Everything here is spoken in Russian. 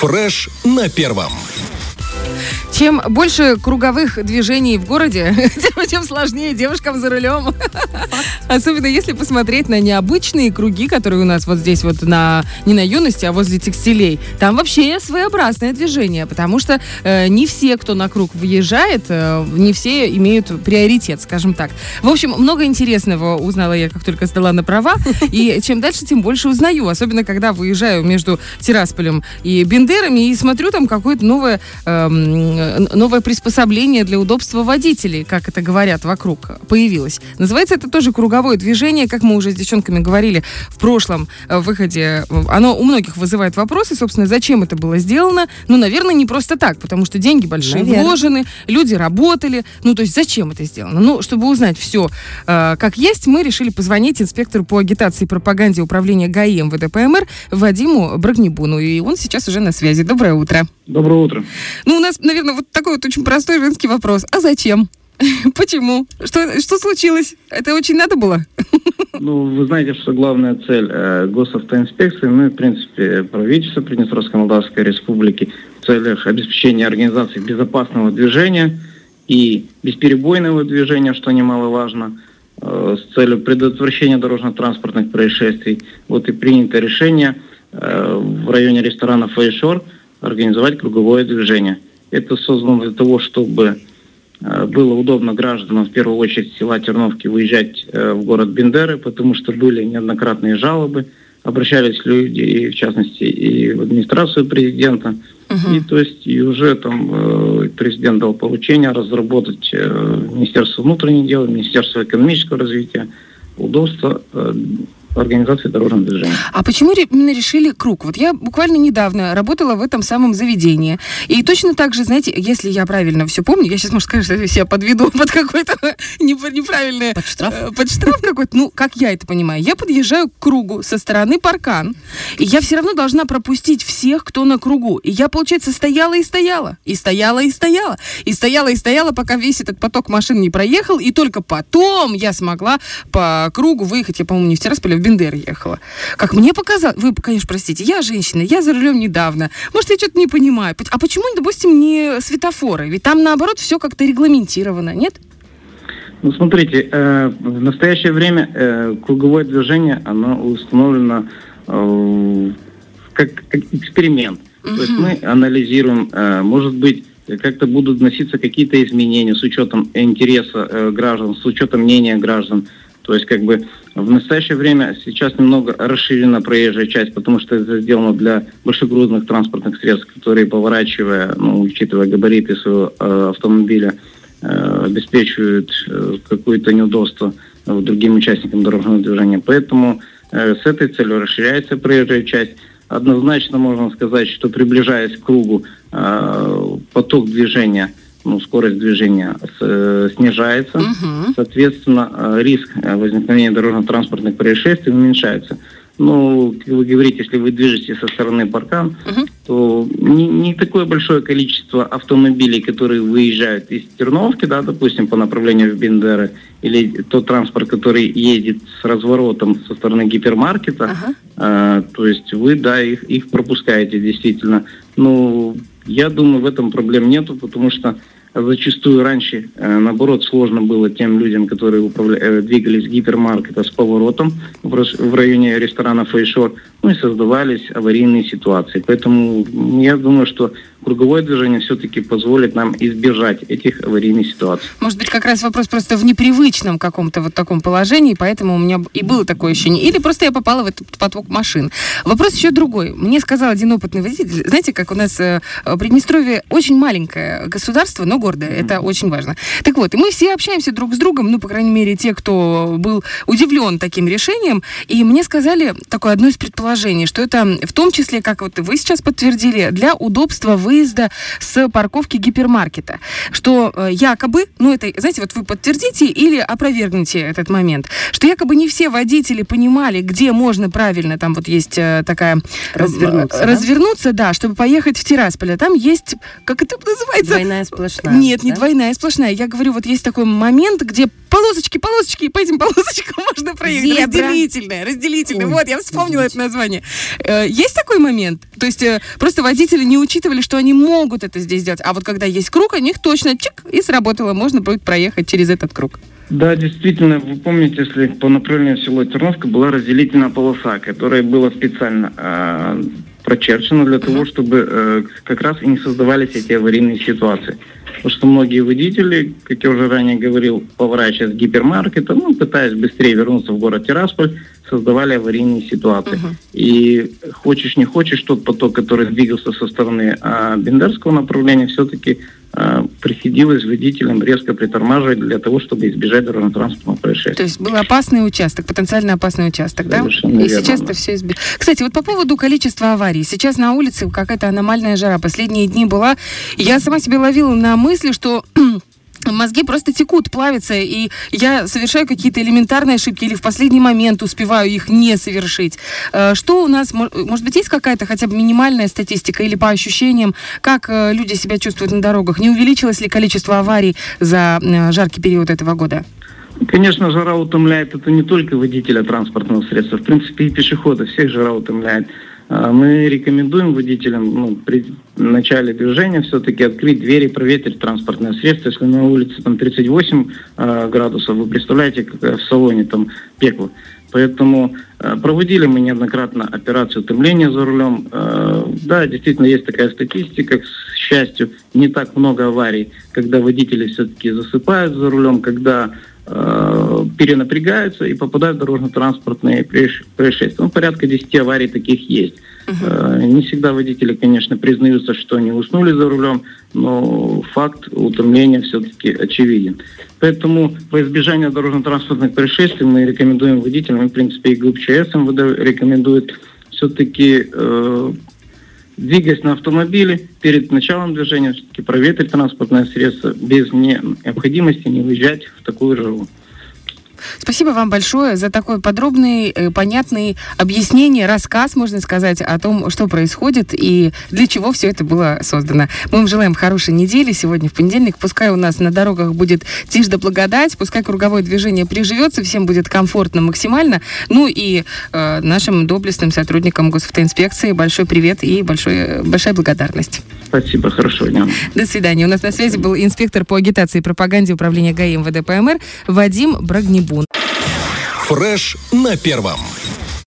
Фреш на первом. Чем больше круговых движений в городе, тем, тем сложнее девушкам за рулем. Особенно если посмотреть на необычные круги, которые у нас вот здесь вот на не на юности, а возле текстилей. Там вообще своеобразное движение, потому что э, не все, кто на круг въезжает, э, не все имеют приоритет, скажем так. В общем, много интересного узнала я, как только сдала на права. И чем дальше, тем больше узнаю. Особенно, когда выезжаю между Тирасполем и Бендерами и смотрю там какое-то новое эм, новое приспособление для удобства водителей, как это говорят вокруг, появилось. Называется это тоже круговое движение, как мы уже с девчонками говорили в прошлом э, выходе. Оно у многих вызывает вопросы, собственно, зачем это было сделано. Ну, наверное, не просто так, потому что деньги большие наверное. вложены, люди работали. Ну, то есть зачем это сделано? Ну, чтобы узнать все э, как есть, мы решили позвонить инспектору по агитации и пропаганде управления ГАИ МВД ПМР Вадиму Брагнебуну. И он сейчас уже на связи. Доброе утро. Доброе утро. Ну, у нас, наверное, вот такой вот очень простой женский вопрос. А зачем? Почему? Что, что случилось? Это очень надо было? Ну, вы знаете, что главная цель э, госавтоинспекции, ну и, в принципе, правительства Приднестровской Молдавской Республики в целях обеспечения организации безопасного движения и бесперебойного движения, что немаловажно, э, с целью предотвращения дорожно-транспортных происшествий. Вот и принято решение э, в районе ресторана «Фейшор» организовать круговое движение. Это создано для того, чтобы э, было удобно гражданам, в первую очередь села Терновки, выезжать э, в город Бендеры, потому что были неоднократные жалобы, обращались люди, и, в частности, и в администрацию президента. Uh-huh. И то есть и уже там э, президент дал поручение разработать Министерство внутренних дел, Министерство экономического развития, удобства организации дорожного движения. А почему именно решили круг? Вот я буквально недавно работала в этом самом заведении. И точно так же, знаете, если я правильно все помню, я сейчас, может, сказать, что я себя подведу под какой-то неправильный... Под штраф? Э, под штраф какой-то. Ну, как я это понимаю. Я подъезжаю к кругу со стороны паркан, и я все равно должна пропустить всех, кто на кругу. И я, получается, стояла и стояла. И стояла и стояла. И стояла и стояла, пока весь этот поток машин не проехал. И только потом я смогла по кругу выехать. Я, по-моему, не в Тирасполе, а в Бендер ехала. Как мне показалось, вы, конечно, простите, я женщина, я за рулем недавно. Может, я что-то не понимаю. А почему, допустим, не светофоры? Ведь там, наоборот, все как-то регламентировано, нет? Ну, смотрите, э, в настоящее время э, круговое движение, оно установлено э, как, как эксперимент. Угу. То есть мы анализируем, э, может быть, как-то будут вноситься какие-то изменения с учетом интереса э, граждан, с учетом мнения граждан. То есть как бы в настоящее время сейчас немного расширена проезжая часть, потому что это сделано для большегрузных транспортных средств, которые, поворачивая, ну, учитывая габариты своего э, автомобиля, э, обеспечивают э, какое-то неудобство э, другим участникам дорожного движения. Поэтому э, с этой целью расширяется проезжая часть. Однозначно можно сказать, что приближаясь к кругу, э, поток движения – ну, скорость движения с, снижается, угу. соответственно, э, риск возникновения дорожно-транспортных происшествий уменьшается. Ну, как вы говорите, если вы движетесь со стороны паркан, угу. то не, не такое большое количество автомобилей, которые выезжают из Терновки, да, допустим, по направлению в Бендеры, или тот транспорт, который едет с разворотом со стороны гипермаркета, ага. э, то есть вы, да, их, их пропускаете действительно. Ну, я думаю, в этом проблем нету, потому что зачастую раньше, э, наоборот, сложно было тем людям, которые управля... Э, двигались гипермаркета с поворотом в районе ресторана «Фейшор», ну и создавались аварийные ситуации. Поэтому я думаю, что круговое движение все-таки позволит нам избежать этих аварийных ситуаций. Может быть, как раз вопрос просто в непривычном каком-то вот таком положении, поэтому у меня и было такое ощущение. Или просто я попала в этот поток машин. Вопрос еще другой. Мне сказал один опытный водитель, знаете, как у нас э, Приднестровье очень маленькое государство, но гордое. Mm-hmm. Это очень важно. Так вот, и мы все общаемся друг с другом, ну, по крайней мере, те, кто был удивлен таким решением, и мне сказали такое одно из предположений, что это в том числе, как вот вы сейчас подтвердили, для удобства вы выезда с парковки гипермаркета, что э, якобы, ну это, знаете, вот вы подтвердите или опровергните этот момент, что якобы не все водители понимали, где можно правильно, там вот есть э, такая... Развернуться, Развернуться, да? да, чтобы поехать в Тирасполь. А там есть, как это называется? Двойная сплошная. Нет, да? не двойная сплошная. Я говорю, вот есть такой момент, где полосочки, полосочки, и по этим полосочкам можно проехать. Зебра. Разделительная, разделительная. Ой, вот, я вспомнила это название. Э, есть такой момент? То есть э, просто водители не учитывали, что они могут это здесь сделать. А вот когда есть круг, у них точно чик, и сработало. Можно будет проехать через этот круг. Да, действительно, вы помните, если по направлению село Терновка была разделительная полоса, которая была специально э, прочерчена для того, чтобы э, как раз и не создавались эти аварийные ситуации. Потому что многие водители, как я уже ранее говорил, поворачивая с гипермаркета, ну, пытаясь быстрее вернуться в город Тирасполь, создавали аварийные ситуации. Uh-huh. И хочешь не хочешь, тот поток, который двигался со стороны а, Бендерского направления, все-таки а, приходилось водителям резко притормаживать для того, чтобы избежать дорожно-транспортного происшествия. То есть был опасный участок, потенциально опасный участок, да? Совершенно И сейчас это все избежать. Кстати, вот по поводу количества аварий. Сейчас на улице какая-то аномальная жара. Последние дни была. Я сама себе ловила на мысли, что мозги просто текут, плавятся, и я совершаю какие-то элементарные ошибки или в последний момент успеваю их не совершить. Э, что у нас, может быть, есть какая-то хотя бы минимальная статистика или по ощущениям, как э, люди себя чувствуют на дорогах? Не увеличилось ли количество аварий за жаркий период этого года? Конечно, жара утомляет. Это не только водителя транспортного средства. В принципе, и пешехода. Всех жара утомляет. А, мы рекомендуем водителям ну, при начале движения все-таки открыть двери, проветрить транспортное средство. Если на улице там 38 э, градусов, вы представляете, как в салоне там пекло. Поэтому э, проводили мы неоднократно операцию утомления за рулем. Э, да, действительно есть такая статистика, к счастью, не так много аварий, когда водители все-таки засыпают за рулем, когда Э, перенапрягаются и попадают в дорожно-транспортные происшествия. Ну, порядка 10 аварий таких есть. Uh-huh. Не всегда водители, конечно, признаются, что они уснули за рулем, но факт утомления все-таки очевиден. Поэтому во избежание дорожно-транспортных происшествий мы рекомендуем водителям, в принципе, и ГУПЧС МВД рекомендует все-таки э, двигаясь на автомобиле, перед началом движения все-таки проветрить транспортное средство без необходимости не выезжать в такую жару. Спасибо вам большое за такой подробный, э, понятный объяснение, рассказ, можно сказать, о том, что происходит и для чего все это было создано. Мы вам желаем хорошей недели сегодня в понедельник. Пускай у нас на дорогах будет тишь да благодать, пускай круговое движение приживется, всем будет комфортно максимально. Ну и э, нашим доблестным сотрудникам госавтоинспекции большой привет и большой, большая благодарность. Спасибо, хорошего дня. До свидания. У нас на связи был инспектор по агитации и пропаганде управления ГАИ МВД ПМР Вадим Брагнебун. Фреш на первом.